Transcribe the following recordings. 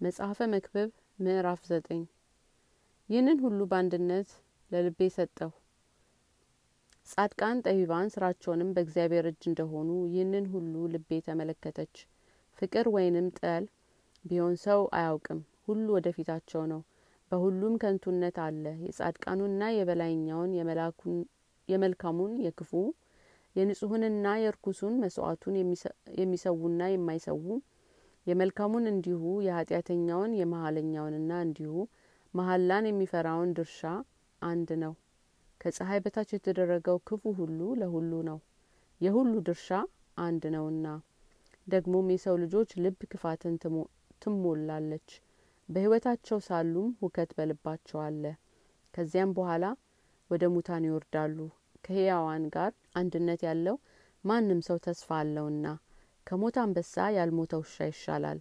መጽሐፈ መክብብ ምዕራፍ ዘጠኝ። ይህንን ሁሉ በአንድነት ለልቤ ሰጠሁ። ጻድቃን ጠቢባን ስራቸውንም በእግዚአብሔር እጅ እንደሆኑ ይህንን ሁሉ ልቤ ተመለከተች። ፍቅር ወይንም ጠል ቢሆን ሰው አያውቅም። ሁሉ ወደ ፊታቸው ነው። በሁሉም ከንቱነት አለ። የጻድቃኑንና የበላይኛውን የመልካሙን የክፉ የንጹሁንና የርኩሱን መስዋዕቱን የሚሰዉና የማይሰዉ የመልካሙን እንዲሁ የኃጢአተኛውን የመሀለኛውንና እንዲሁ መሀላን የሚፈራውን ድርሻ አንድ ነው። ከፀሐይ በታች የተደረገው ክፉ ሁሉ ለሁሉ ነው። የሁሉ ድርሻ አንድ ነውና። ደግሞም የሰው ልጆች ልብ ክፋትን ትሞላለች። በህይወታቸው ሳሉም ሁከት በልባቸው አለ። ከዚያም በኋላ ወደ ሙታን ይወርዳሉ። ከህያዋን ጋር አንድነት ያለው ማንም ሰው ተስፋ አለውና ከሞት አንበሳ ያልሞተ ውሻ ይሻላል።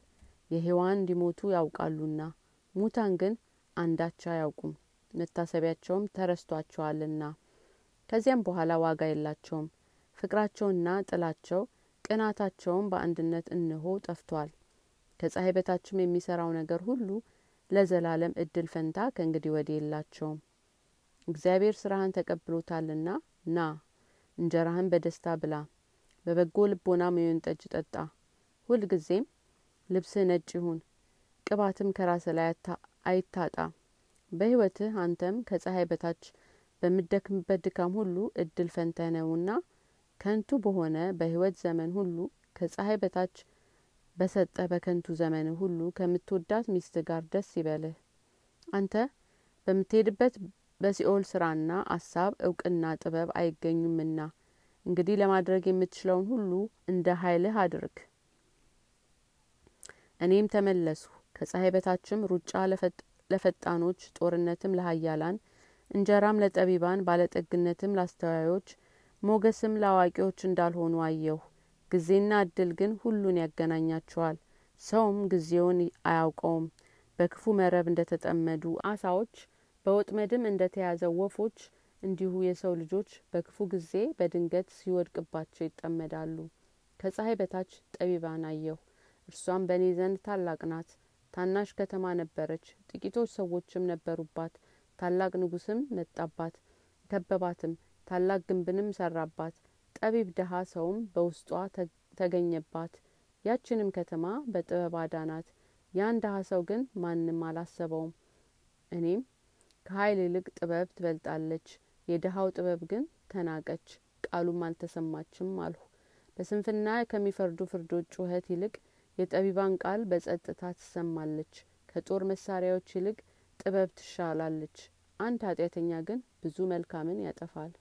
የሔዋን እንዲሞቱ ያውቃሉና ሙታን ግን አንዳች አያውቁም። መታሰቢያቸውም ተረስቷቸዋልና ከዚያም በኋላ ዋጋ የላቸውም። ፍቅራቸውና ጥላቸው ቅናታቸውም በአንድነት እንሆ ጠፍቷል። ከፀሐይ በታችም የሚሰራው ነገር ሁሉ ለዘላለም እድል ፈንታ ከእንግዲህ ወዲህ የላቸውም። እግዚአብሔር ስራህን ተቀብሎታልና ና እንጀራህን በደስታ ብላ በበጎ ልቦና የወይን ጠጅ ጠጣ። ሁልጊዜም ልብስህ ነጭ ይሁን ቅባትም ከራስ ላይ አይታጣ። በህይወትህ አንተም ከፀሐይ በታች በምደክምበት ድካም ሁሉ እድል ፈንተ ነውና ከንቱ በሆነ በህይወት ዘመን ሁሉ ከፀሐይ በታች በሰጠ በከንቱ ዘመን ሁሉ ከምትወዳት ሚስት ጋር ደስ ይበልህ። አንተ በምትሄድበት በሲኦል ስራና አሳብ እውቅና ጥበብ አይገኙምና እንግዲህ ለማድረግ የምትችለውን ሁሉ እንደ ኃይልህ አድርግ። እኔም ተመለስሁ። ከፀሐይ በታችም ሩጫ ለፈጣኖች ጦርነትም ለሀያላን እንጀራም ለጠቢባን ባለጠግነትም ላስተዋዮች ሞገስም ለአዋቂዎች እንዳልሆኑ አየሁ። ጊዜና እድል ግን ሁሉን ያገናኛቸዋል። ሰውም ጊዜውን አያውቀውም። በክፉ መረብ እንደተጠመዱ አሳዎች በወጥመድም እንደተያዘ ወፎች እንዲሁ የሰው ልጆች በክፉ ጊዜ በድንገት ሲወድቅባቸው ይጠመዳሉ። ከፀሐይ በታች ጠቢባን አየሁ። እርሷም በእኔ ዘንድ ታላቅ ናት። ታናሽ ከተማ ነበረች። ጥቂቶች ሰዎችም ነበሩባት። ታላቅ ንጉስም መጣባት ከበባትም ታላቅ ግንብንም ሰራባት። ጠቢብ ደሀ ሰውም በውስጧ ተገኘባት። ያችንም ከተማ በጥበብ አዳናት። ያን ደሀ ሰው ግን ማንም አላሰበውም። እኔም ከሀይል ይልቅ ጥበብ ትበልጣለች የድሀው ጥበብ ግን ተናቀች ቃሉም አልተሰማችም አልሁ። በስንፍና ከሚፈርዱ ፍርዶች ጩኸት ይልቅ የጠቢባን ቃል በጸጥታ ትሰማለች ከጦር መሳሪያዎች ይልቅ ጥበብ ትሻላለች። አንድ ኃጢአተኛ ግን ብዙ መልካምን ያጠፋል